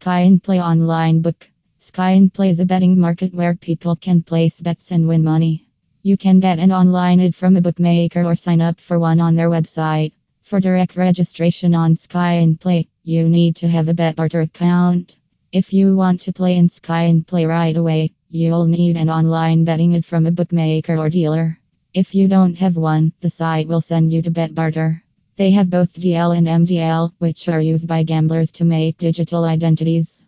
Skyinplay Online Book Skyinplay is a betting market where people can place bets and win money. You can get an online ad from a bookmaker or sign up for one on their website. For direct registration on Skyinplay, you need to have a BetBarter account. If you want to play in Skyinplay right away, you'll need an online betting ad from a bookmaker or dealer. If you don't have one, the site will send you to BetBarter. They have both DL and MDL, which are used by gamblers to make digital identities.